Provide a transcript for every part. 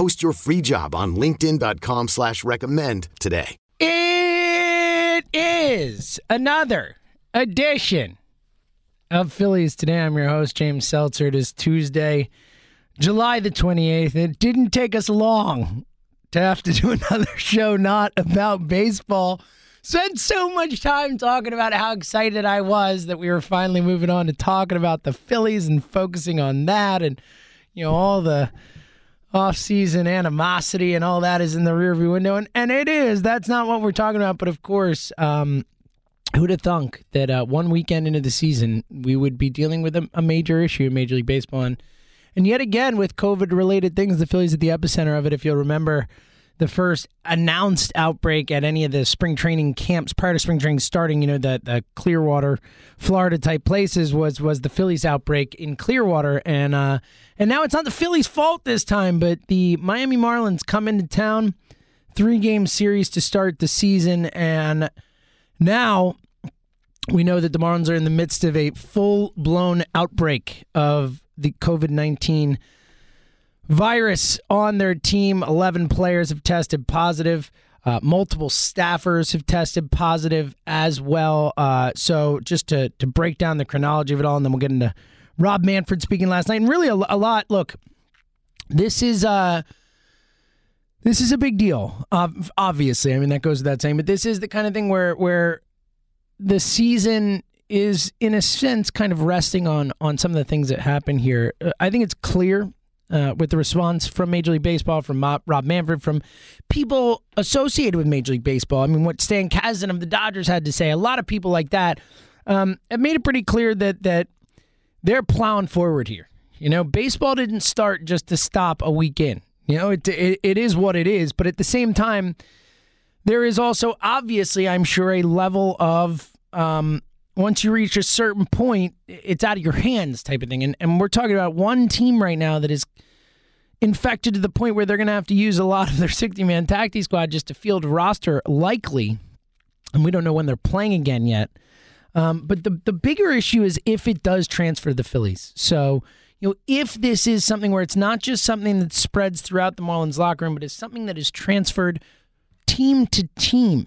Post your free job on LinkedIn.com slash recommend today. It is another edition of Phillies Today. I'm your host, James Seltzer. It is Tuesday, July the 28th. It didn't take us long to have to do another show not about baseball. Spent so much time talking about how excited I was that we were finally moving on to talking about the Phillies and focusing on that and, you know, all the off-season animosity and all that is in the rearview window, and, and it is. That's not what we're talking about. But of course, um, who'd have thunk that uh, one weekend into the season we would be dealing with a, a major issue in Major League Baseball, and, and yet again with COVID-related things, the Phillies at the epicenter of it. If you'll remember. The first announced outbreak at any of the spring training camps prior to spring training starting, you know, the, the Clearwater, Florida type places was was the Phillies outbreak in Clearwater, and uh, and now it's not the Phillies' fault this time, but the Miami Marlins come into town, three game series to start the season, and now we know that the Marlins are in the midst of a full blown outbreak of the COVID 19 virus on their team. 11 players have tested positive. Uh, multiple staffers have tested positive as well. Uh, so, just to, to break down the chronology of it all, and then we'll get into Rob Manfred speaking last night, and really a, a lot. Look, this is uh, this is a big deal. Obviously, I mean that goes without saying, but this is the kind of thing where where the season is, in a sense, kind of resting on on some of the things that happen here. Uh, I think it's clear uh, with the response from Major League Baseball, from Rob Manfred, from people associated with Major League Baseball. I mean, what Stan Kasten of the Dodgers had to say, a lot of people like that, um, it made it pretty clear that that they're plowing forward here. You know, baseball didn't start just to stop a weekend. You know, it, it it is what it is, but at the same time, there is also obviously, I'm sure, a level of um, once you reach a certain point, it's out of your hands type of thing. And and we're talking about one team right now that is infected to the point where they're going to have to use a lot of their 60 man taxi squad just to field a roster, likely. And we don't know when they're playing again yet. Um, but the the bigger issue is if it does transfer to the Phillies. So you know, if this is something where it's not just something that spreads throughout the Marlins locker room, but it's something that is transferred team to team,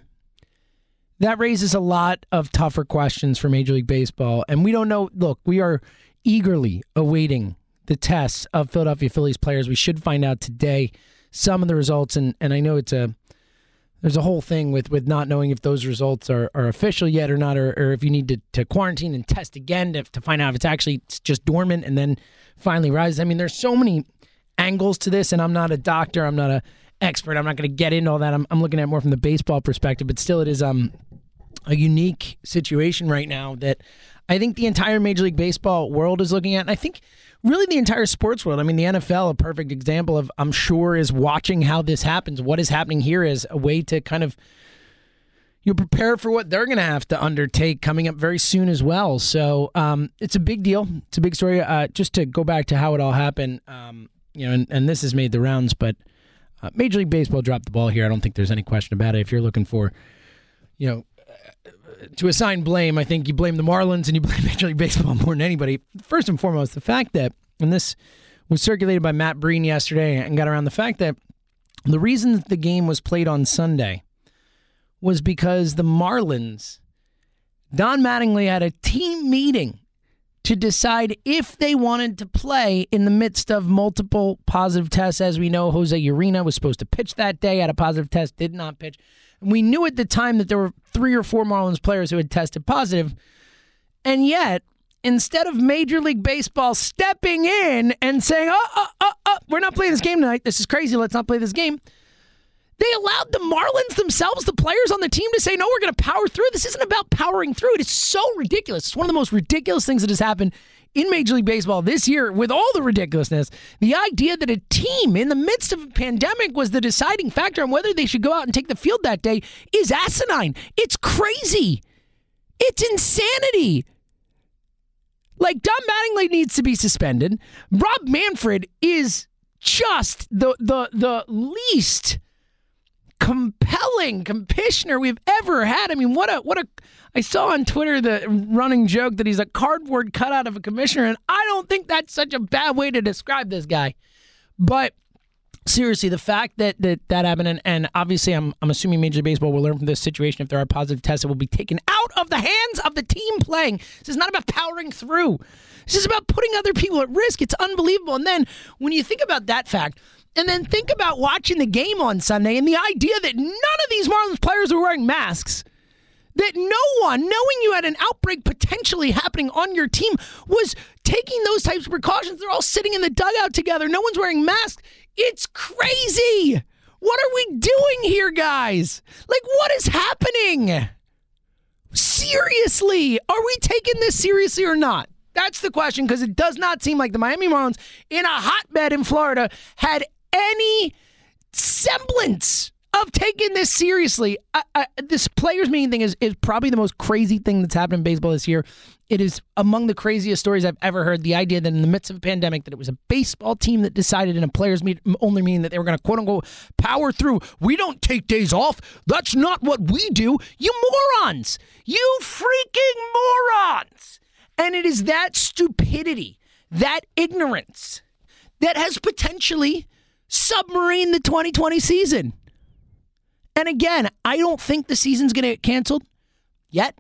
that raises a lot of tougher questions for Major League Baseball. And we don't know. Look, we are eagerly awaiting the tests of Philadelphia Phillies players. We should find out today some of the results, and and I know it's a there's a whole thing with with not knowing if those results are, are official yet or not, or, or if you need to, to quarantine and test again to, to find out if it's actually just dormant and then finally rises. I mean, there's so many angles to this, and I'm not a doctor, I'm not a expert, I'm not going to get into all that. I'm, I'm looking at more from the baseball perspective, but still, it is um a unique situation right now that I think the entire Major League Baseball world is looking at. And I think really the entire sports world. I mean, the NFL, a perfect example of, I'm sure, is watching how this happens. What is happening here is a way to kind of you prepare for what they're going to have to undertake coming up very soon as well. So um, it's a big deal. It's a big story. Uh, just to go back to how it all happened, um, you know, and, and, this has made the rounds, but uh, Major League Baseball dropped the ball here. I don't think there's any question about it. If you're looking for, you know, to assign blame, I think you blame the Marlins and you blame Major League Baseball more than anybody. First and foremost, the fact that, and this was circulated by Matt Breen yesterday and got around the fact that the reason that the game was played on Sunday was because the Marlins, Don Mattingly had a team meeting to decide if they wanted to play in the midst of multiple positive tests. As we know, Jose Urena was supposed to pitch that day, had a positive test, did not pitch. And we knew at the time that there were three or four Marlins players who had tested positive. And yet, instead of Major League Baseball stepping in and saying, oh, oh, oh, oh, we're not playing this game tonight. This is crazy. Let's not play this game. They allowed the Marlins themselves, the players on the team, to say, no, we're going to power through. This isn't about powering through. It is so ridiculous. It's one of the most ridiculous things that has happened in Major League Baseball this year with all the ridiculousness. The idea that a team in the midst of a pandemic was the deciding factor on whether they should go out and take the field that day is asinine. It's crazy. It's insanity. Like Don Mattingly needs to be suspended. Rob Manfred is just the the the least compelling commissioner we've ever had. I mean, what a what a I saw on Twitter the running joke that he's a cardboard cutout of a commissioner, and I don't think that's such a bad way to describe this guy. But seriously, the fact that that, that happened, and, and obviously, I'm I'm assuming Major League Baseball will learn from this situation. If there are positive tests, it will be taken out of the hands of the team playing. This is not about powering through. This is about putting other people at risk. It's unbelievable. And then when you think about that fact, and then think about watching the game on Sunday and the idea that none of these Marlins players were wearing masks. That no one, knowing you had an outbreak potentially happening on your team, was taking those types of precautions. They're all sitting in the dugout together. No one's wearing masks. It's crazy. What are we doing here, guys? Like, what is happening? Seriously, are we taking this seriously or not? That's the question because it does not seem like the Miami Marlins in a hotbed in Florida had any semblance of taking this seriously. I, I, this players' meeting thing is, is probably the most crazy thing that's happened in baseball this year. It is among the craziest stories I've ever heard. The idea that in the midst of a pandemic, that it was a baseball team that decided in a players' meet only meeting that they were going to quote unquote power through. We don't take days off. That's not what we do. You morons! You freaking morons! And it is that stupidity, that ignorance, that has potentially submarine the 2020 season. And again, I don't think the season's going to get canceled yet.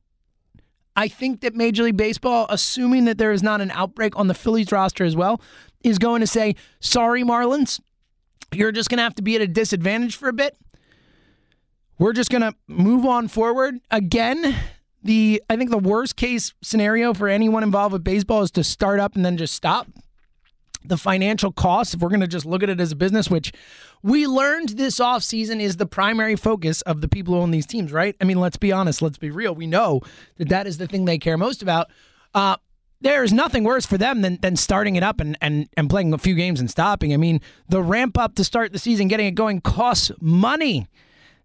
I think that Major League Baseball, assuming that there is not an outbreak on the Phillies roster as well, is going to say, sorry, Marlins, you're just going to have to be at a disadvantage for a bit. We're just going to move on forward. Again, the I think the worst case scenario for anyone involved with baseball is to start up and then just stop the financial costs, if we're going to just look at it as a business, which we learned this offseason is the primary focus of the people who own these teams, right? I mean, let's be honest, let's be real. We know that that is the thing they care most about. Uh, there is nothing worse for them than, than starting it up and, and, and playing a few games and stopping. I mean, the ramp up to start the season, getting it going costs money.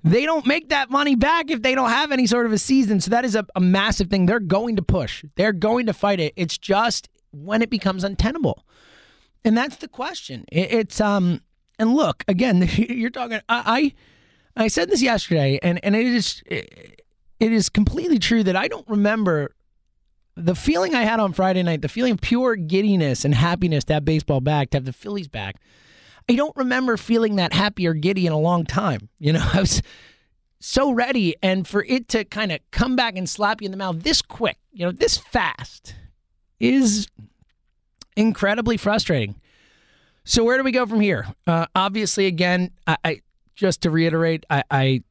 They don't make that money back if they don't have any sort of a season. So that is a, a massive thing. They're going to push, they're going to fight it. It's just when it becomes untenable. And that's the question. It, it's um and look again. You're talking. I, I I said this yesterday, and and it is it, it is completely true that I don't remember the feeling I had on Friday night, the feeling of pure giddiness and happiness to have baseball back, to have the Phillies back. I don't remember feeling that happy or giddy in a long time. You know, I was so ready, and for it to kind of come back and slap you in the mouth this quick, you know, this fast, is incredibly frustrating. So where do we go from here? Uh, obviously, again, I, I, just to reiterate, I, I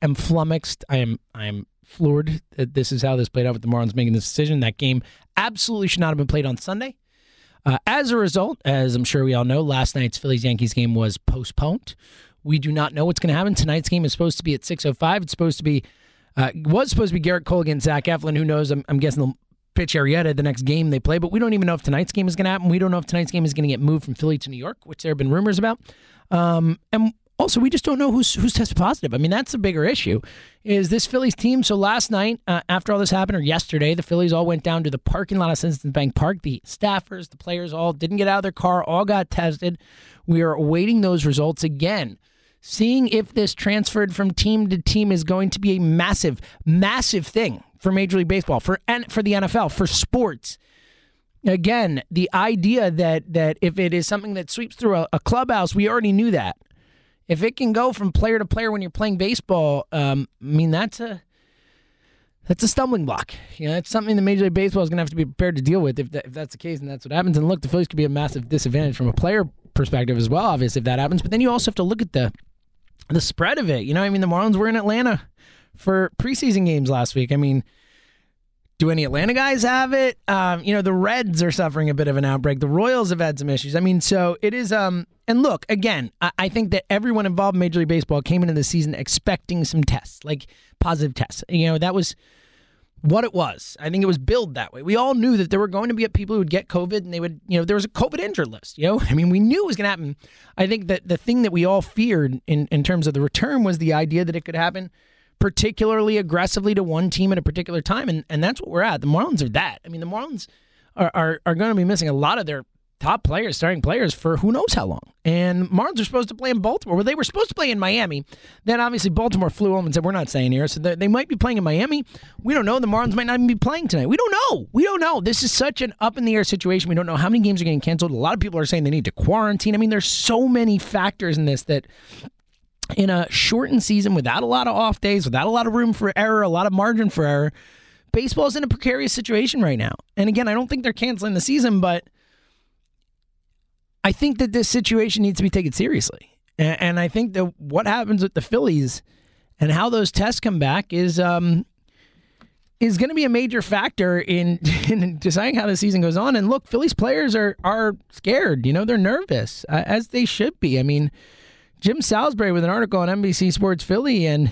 am flummoxed. I am I am floored that this is how this played out with the Marlins making this decision. That game absolutely should not have been played on Sunday. Uh, as a result, as I'm sure we all know, last night's Phillies Yankees game was postponed. We do not know what's going to happen. Tonight's game is supposed to be at 6:05. It's supposed to be uh, was supposed to be Gerrit Cole against Zach Eflin. Who knows? I'm, I'm guessing pitch Arrieta the next game they play, but we don't even know if tonight's game is going to happen. We don't know if tonight's game is going to get moved from Philly to New York, which there have been rumors about. Um, and also, we just don't know who's who's tested positive. I mean, that's the bigger issue. Is this Phillies team? So last night, uh, after all this happened, or yesterday, the Phillies all went down to the parking lot of Citizens Bank Park. The staffers, the players, all didn't get out of their car, all got tested. We are awaiting those results again seeing if this transferred from team to team is going to be a massive, massive thing for Major League Baseball, for for the NFL, for sports. Again, the idea that that if it is something that sweeps through a, a clubhouse, we already knew that. If it can go from player to player when you're playing baseball, um, I mean that's a that's a stumbling block. You know, that's something that Major League Baseball is going to have to be prepared to deal with if, that, if that's the case and that's what happens. And look, the Phillies could be a massive disadvantage from a player perspective as well, obviously, if that happens. But then you also have to look at the the spread of it. You know, I mean, the Marlins were in Atlanta for preseason games last week. I mean, do any Atlanta guys have it? Um, you know, the Reds are suffering a bit of an outbreak. The Royals have had some issues. I mean, so it is. Um, and look, again, I, I think that everyone involved in Major League Baseball came into the season expecting some tests, like positive tests. You know, that was what it was. I think it was billed that way. We all knew that there were going to be people who would get COVID and they would, you know, there was a COVID injured list. You know, I mean, we knew it was going to happen. I think that the thing that we all feared in, in terms of the return was the idea that it could happen particularly aggressively to one team at a particular time. And, and that's what we're at. The Marlins are that. I mean, the Marlins are, are, are going to be missing a lot of their top players, starting players for who knows how long. And Marlins are supposed to play in Baltimore. Well, they were supposed to play in Miami. Then obviously Baltimore flew home and said, We're not staying here. So they might be playing in Miami. We don't know. The Marlins might not even be playing tonight. We don't know. We don't know. This is such an up in the air situation. We don't know how many games are getting canceled. A lot of people are saying they need to quarantine. I mean, there's so many factors in this that in a shortened season without a lot of off days, without a lot of room for error, a lot of margin for error, baseball's in a precarious situation right now. And again, I don't think they're canceling the season, but I think that this situation needs to be taken seriously. And, I think that what happens with the Phillies and how those tests come back is um, is going to be a major factor in, in deciding how the season goes on. And look, Phillies players are are scared. You know, they're nervous, as they should be. I mean, Jim Salisbury with an article on NBC Sports Philly, and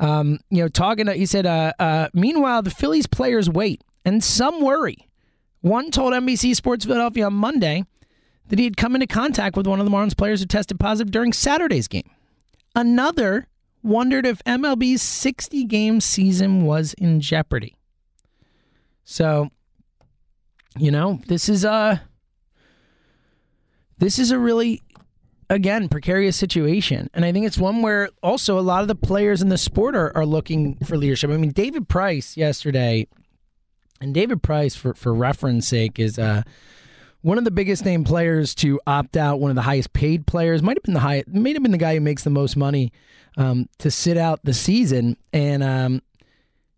um, you know, talking. To, he said, uh, uh, "Meanwhile, the Phillies players wait, and some worry." One told NBC Sports Philadelphia on Monday that he had come into contact with one of the Marlins players who tested positive during Saturday's game. Another wondered if MLB's 60 game season was in jeopardy. So, you know, this is a this is a really again precarious situation and i think it's one where also a lot of the players in the sport are, are looking for leadership i mean david price yesterday and david price for, for reference sake is uh, one of the biggest name players to opt out, one of the highest paid players, might have been the high, might have been the guy who makes the most money um, to sit out the season. And um,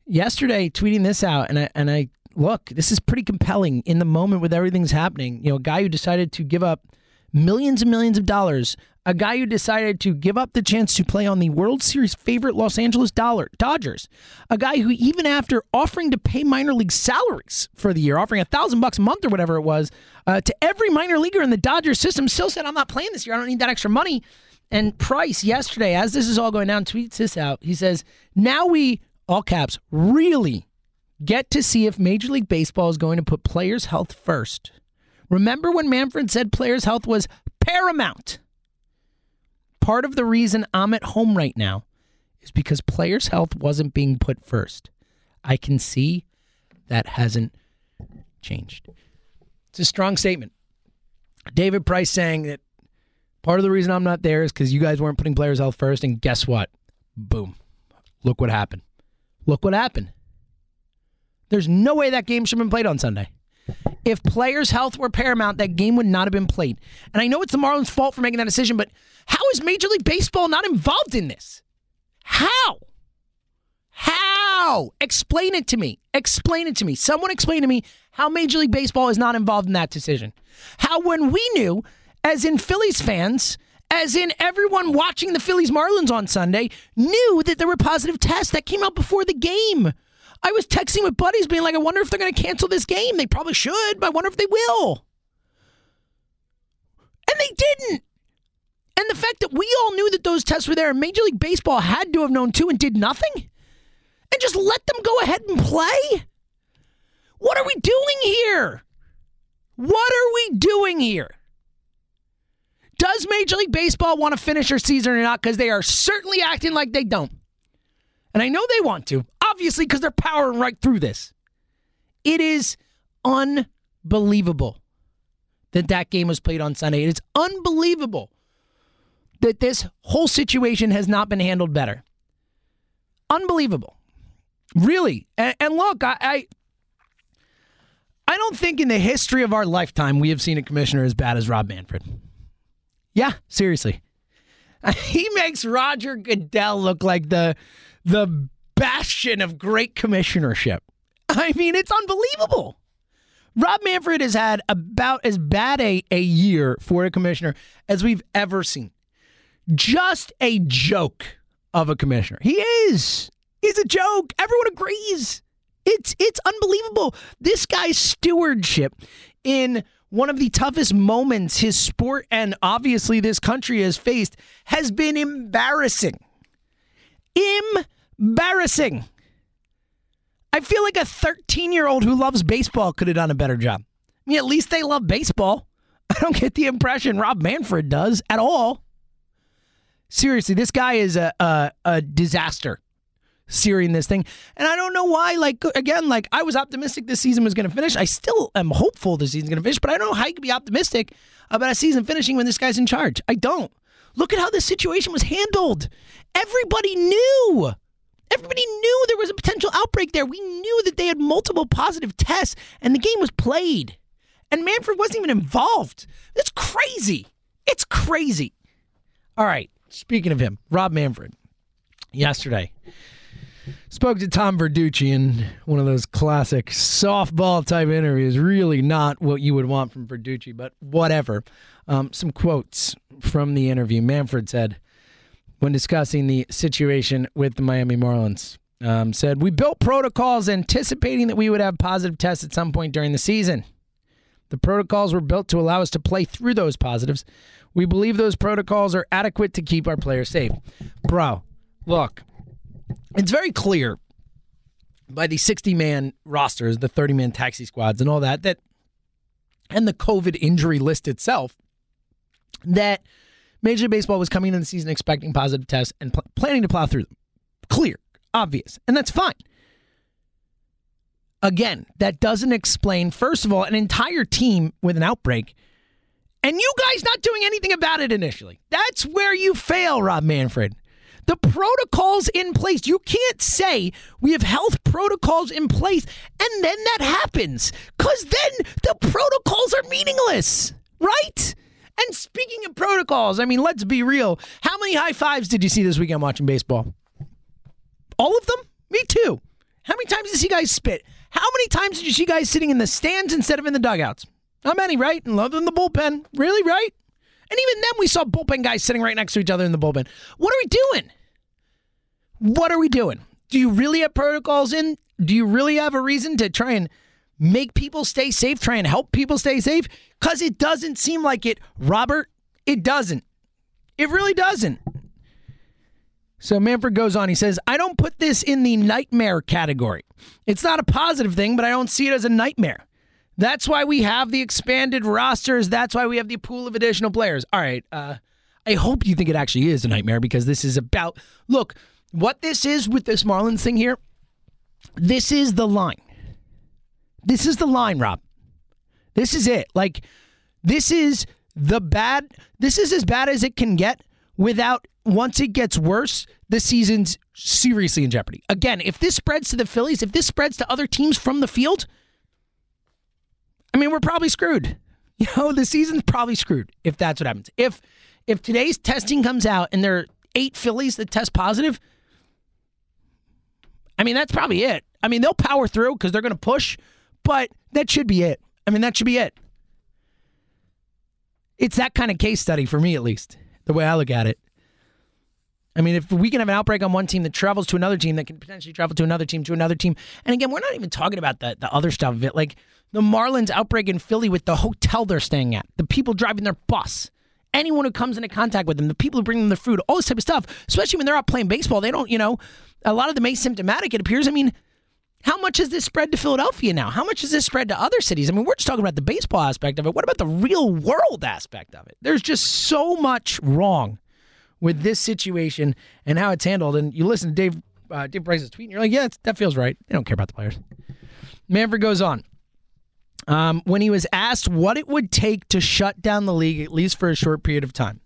yesterday, tweeting this out, and I and I look, this is pretty compelling in the moment with everything's happening. You know, a guy who decided to give up millions and millions of dollars a guy who decided to give up the chance to play on the World Series favorite Los Angeles Dollar, Dodgers, a guy who even after offering to pay minor league salaries for the year, offering a thousand bucks a month or whatever it was, uh, to every minor leaguer in the Dodgers system, still said, "I'm not playing this year. I don't need that extra money." And Price yesterday, as this is all going down, tweets this out. He says, "Now we all caps really." Get to see if Major League Baseball is going to put players' health first. Remember when Manfred said players' health was paramount? Part of the reason I'm at home right now is because players' health wasn't being put first. I can see that hasn't changed. It's a strong statement. David Price saying that part of the reason I'm not there is because you guys weren't putting players' health first. And guess what? Boom. Look what happened. Look what happened. There's no way that game should have been played on Sunday. If players' health were paramount, that game would not have been played. And I know it's the Marlins' fault for making that decision, but how is Major League Baseball not involved in this? How? How? Explain it to me. Explain it to me. Someone explain to me how Major League Baseball is not involved in that decision. How, when we knew, as in Phillies fans, as in everyone watching the Phillies Marlins on Sunday, knew that there were positive tests that came out before the game. I was texting with buddies being like, I wonder if they're going to cancel this game. They probably should, but I wonder if they will. And they didn't. And the fact that we all knew that those tests were there and Major League Baseball had to have known too and did nothing and just let them go ahead and play? What are we doing here? What are we doing here? Does Major League Baseball want to finish their season or not? Because they are certainly acting like they don't. And I know they want to obviously because they're powering right through this. It is unbelievable that that game was played on Sunday. It is unbelievable that this whole situation has not been handled better. Unbelievable. Really. And, and look, I, I I don't think in the history of our lifetime we have seen a commissioner as bad as Rob Manfred. Yeah, seriously. He makes Roger Goodell look like the the bastion of great commissionership. I mean, it's unbelievable. Rob Manfred has had about as bad a, a year for a commissioner as we've ever seen. just a joke of a commissioner. He is. He's a joke. Everyone agrees. It's it's unbelievable. This guy's stewardship in one of the toughest moments his sport and obviously this country has faced has been embarrassing. Embarrassing. I feel like a 13 year old who loves baseball could have done a better job. I mean, at least they love baseball. I don't get the impression Rob Manfred does at all. Seriously, this guy is a, a, a disaster searing this thing. And I don't know why. Like, again, like I was optimistic this season was going to finish. I still am hopeful this season's going to finish, but I don't know how you can be optimistic about a season finishing when this guy's in charge. I don't. Look at how this situation was handled. Everybody knew. Everybody knew there was a potential outbreak there. We knew that they had multiple positive tests and the game was played. And Manfred wasn't even involved. It's crazy. It's crazy. All right. Speaking of him, Rob Manfred, yesterday spoke to Tom Verducci in one of those classic softball type interviews. Really not what you would want from Verducci, but whatever. Um, some quotes from the interview. Manfred said, when discussing the situation with the Miami Marlins, um, said, We built protocols anticipating that we would have positive tests at some point during the season. The protocols were built to allow us to play through those positives. We believe those protocols are adequate to keep our players safe. Bro, look, it's very clear by the 60 man rosters, the 30 man taxi squads, and all that, that, and the COVID injury list itself, that Major League Baseball was coming into the season expecting positive tests and pl- planning to plow through them. Clear, obvious, and that's fine. Again, that doesn't explain, first of all, an entire team with an outbreak and you guys not doing anything about it initially. That's where you fail, Rob Manfred. The protocols in place. You can't say we have health protocols in place and then that happens because then the protocols are meaningless, right? And speaking of protocols, I mean, let's be real. How many high fives did you see this weekend watching baseball? All of them? Me too. How many times did you see guys spit? How many times did you see guys sitting in the stands instead of in the dugouts? Not many, right? And love in the bullpen. Really, right? And even then, we saw bullpen guys sitting right next to each other in the bullpen. What are we doing? What are we doing? Do you really have protocols in? Do you really have a reason to try and make people stay safe, try and help people stay safe? Because it doesn't seem like it, Robert. It doesn't. It really doesn't. So Manfred goes on. He says, I don't put this in the nightmare category. It's not a positive thing, but I don't see it as a nightmare. That's why we have the expanded rosters. That's why we have the pool of additional players. All right. Uh, I hope you think it actually is a nightmare because this is about. Look, what this is with this Marlins thing here, this is the line. This is the line, Rob. This is it. Like, this is the bad. This is as bad as it can get without, once it gets worse, the season's seriously in jeopardy. Again, if this spreads to the Phillies, if this spreads to other teams from the field, I mean, we're probably screwed. You know, the season's probably screwed if that's what happens. If if today's testing comes out and there are eight Phillies that test positive, I mean, that's probably it. I mean, they'll power through because they're going to push, but that should be it. I mean, that should be it. It's that kind of case study for me, at least, the way I look at it. I mean, if we can have an outbreak on one team that travels to another team that can potentially travel to another team to another team, and again, we're not even talking about the, the other stuff of it, like the Marlins outbreak in Philly with the hotel they're staying at, the people driving their bus, anyone who comes into contact with them, the people who bring them their food, all this type of stuff, especially when they're out playing baseball. They don't, you know, a lot of them asymptomatic, it appears. I mean, how much has this spread to Philadelphia now? How much has this spread to other cities? I mean, we're just talking about the baseball aspect of it. What about the real world aspect of it? There's just so much wrong with this situation and how it's handled. And you listen to Dave uh, Dave Price's tweet, and you're like, yeah, that feels right. They don't care about the players. Manfred goes on. Um, when he was asked what it would take to shut down the league, at least for a short period of time.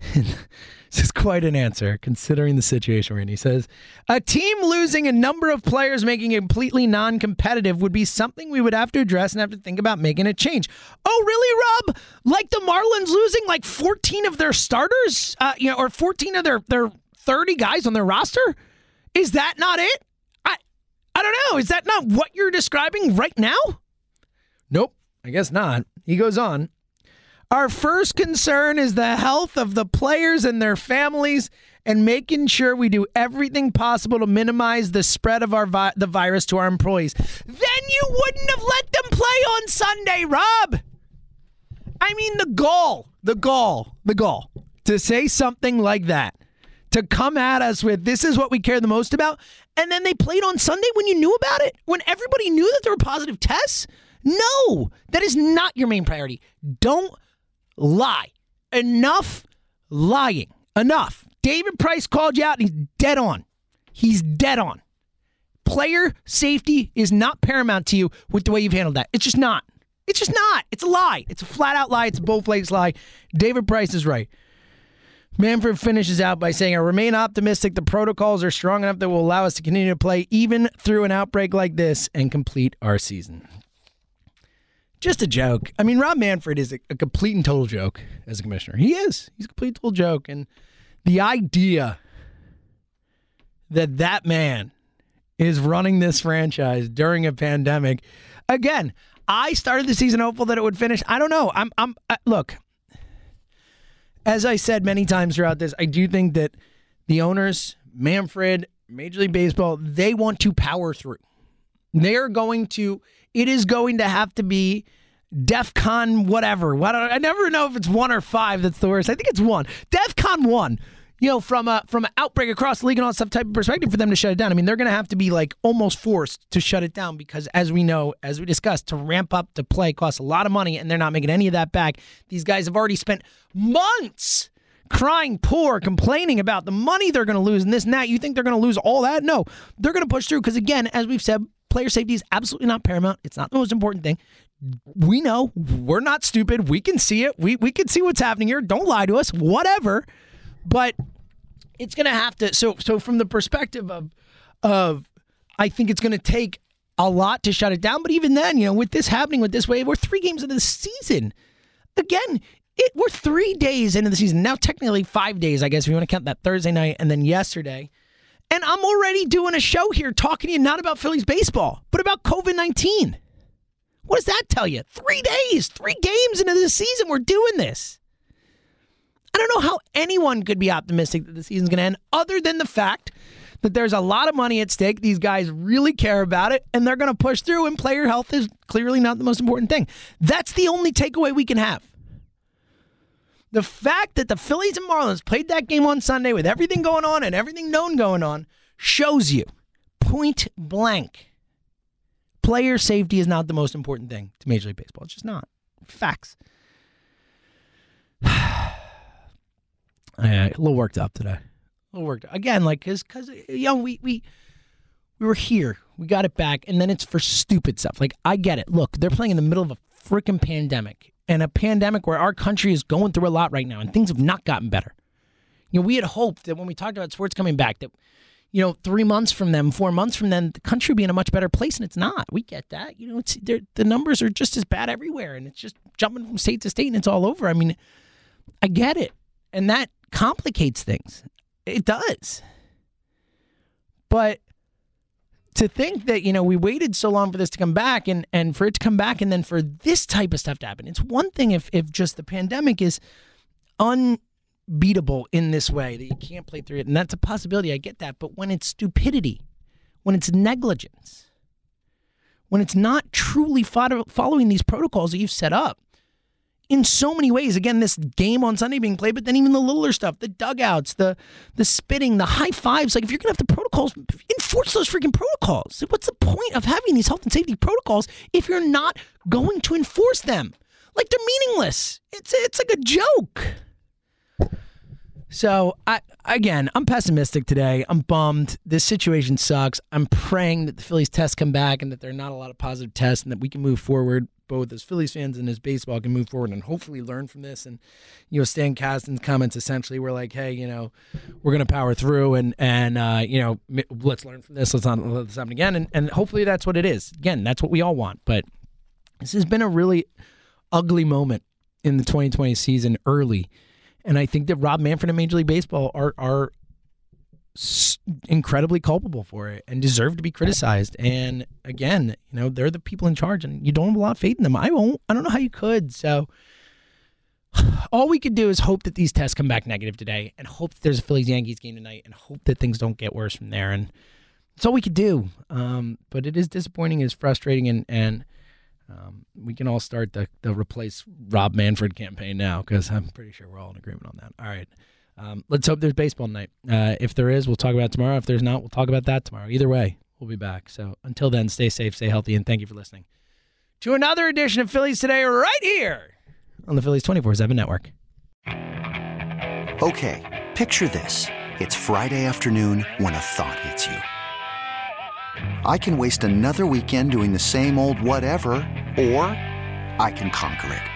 this is quite an answer considering the situation we're in. He says, A team losing a number of players making it completely non competitive would be something we would have to address and have to think about making a change. Oh, really, Rob? Like the Marlins losing like 14 of their starters, uh, you know, or 14 of their, their 30 guys on their roster? Is that not it? I, I don't know. Is that not what you're describing right now? Nope, I guess not. He goes on. Our first concern is the health of the players and their families and making sure we do everything possible to minimize the spread of our vi- the virus to our employees. Then you wouldn't have let them play on Sunday, Rob. I mean the goal, the goal, the goal to say something like that. To come at us with this is what we care the most about and then they played on Sunday when you knew about it? When everybody knew that there were positive tests? No, that is not your main priority. Don't lie. Enough lying. Enough. David Price called you out and he's dead on. He's dead on. Player safety is not paramount to you with the way you've handled that. It's just not. It's just not. It's a lie. It's a flat out lie. It's a both legs lie. David Price is right. Manfred finishes out by saying, I remain optimistic the protocols are strong enough that will allow us to continue to play even through an outbreak like this and complete our season. Just a joke. I mean, Rob Manfred is a, a complete and total joke as a commissioner. He is. He's a complete and total joke. And the idea that that man is running this franchise during a pandemic, again, I started the season hopeful that it would finish. I don't know. I'm, I'm, uh, look, as I said many times throughout this, I do think that the owners, Manfred, Major League Baseball, they want to power through. They're going to, it is going to have to be DEF CON whatever. What I never know if it's one or five that's the worst. I think it's one. DEF CON one you know, from a from an outbreak across the league and all stuff type of perspective for them to shut it down. I mean, they're going to have to be like almost forced to shut it down because, as we know, as we discussed, to ramp up to play costs a lot of money, and they're not making any of that back. These guys have already spent months crying poor, complaining about the money they're going to lose and this and that. You think they're going to lose all that? No, they're going to push through because, again, as we've said, player safety is absolutely not paramount. It's not the most important thing. We know we're not stupid. We can see it. We we can see what's happening here. Don't lie to us. Whatever. But it's going to have to. So so from the perspective of of, I think it's going to take a lot to shut it down. But even then, you know, with this happening with this way, we're three games into the season. Again, it we're three days into the season now. Technically five days, I guess, if you want to count that Thursday night and then yesterday. And I'm already doing a show here talking to you not about Phillies baseball, but about COVID 19. What does that tell you? Three days, three games into the season, we're doing this. I don't know how anyone could be optimistic that the season's going to end other than the fact that there's a lot of money at stake. These guys really care about it and they're going to push through, and player health is clearly not the most important thing. That's the only takeaway we can have. The fact that the Phillies and Marlins played that game on Sunday with everything going on and everything known going on shows you point blank player safety is not the most important thing to Major League Baseball. It's just not. Facts. A little worked up today. A little worked up. again, like because because you know we we we were here, we got it back, and then it's for stupid stuff. Like I get it. Look, they're playing in the middle of a freaking pandemic, and a pandemic where our country is going through a lot right now, and things have not gotten better. You know, we had hoped that when we talked about sports coming back, that you know, three months from them, four months from then, the country would be in a much better place, and it's not. We get that. You know, it's the numbers are just as bad everywhere, and it's just jumping from state to state, and it's all over. I mean, I get it, and that complicates things. It does. But to think that, you know, we waited so long for this to come back and, and for it to come back and then for this type of stuff to happen. It's one thing if if just the pandemic is unbeatable in this way that you can't play through it. And that's a possibility. I get that. But when it's stupidity, when it's negligence, when it's not truly following these protocols that you've set up, in so many ways. Again, this game on Sunday being played, but then even the littler stuff, the dugouts, the the spitting, the high fives. Like if you're gonna have the protocols, enforce those freaking protocols. What's the point of having these health and safety protocols if you're not going to enforce them? Like they're meaningless. It's it's like a joke. So I again, I'm pessimistic today. I'm bummed. This situation sucks. I'm praying that the Phillies tests come back and that there are not a lot of positive tests and that we can move forward both as Phillies fans and as baseball can move forward and hopefully learn from this. And you know, Stan Kasten's comments essentially were like, "Hey, you know, we're going to power through and and uh, you know, let's learn from this. Let's not let this happen again." And and hopefully that's what it is. Again, that's what we all want. But this has been a really ugly moment in the 2020 season early, and I think that Rob Manfred and Major League Baseball are are incredibly culpable for it and deserve to be criticized. And again, you know, they're the people in charge, and you don't have a lot of faith in them. I won't. I don't know how you could. So all we could do is hope that these tests come back negative today and hope that there's a Phillies Yankees game tonight and hope that things don't get worse from there. And that's all we could do. Um, but it is disappointing, it's frustrating, and, and um, we can all start the, the replace Rob Manfred campaign now because I'm pretty sure we're all in agreement on that. All right. Um, let's hope there's baseball tonight. Uh, if there is, we'll talk about tomorrow. If there's not, we'll talk about that tomorrow. Either way, we'll be back. So until then, stay safe, stay healthy, and thank you for listening to another edition of Phillies Today right here on the Phillies 24 7 network. Okay, picture this. It's Friday afternoon when a thought hits you. I can waste another weekend doing the same old whatever, or I can conquer it.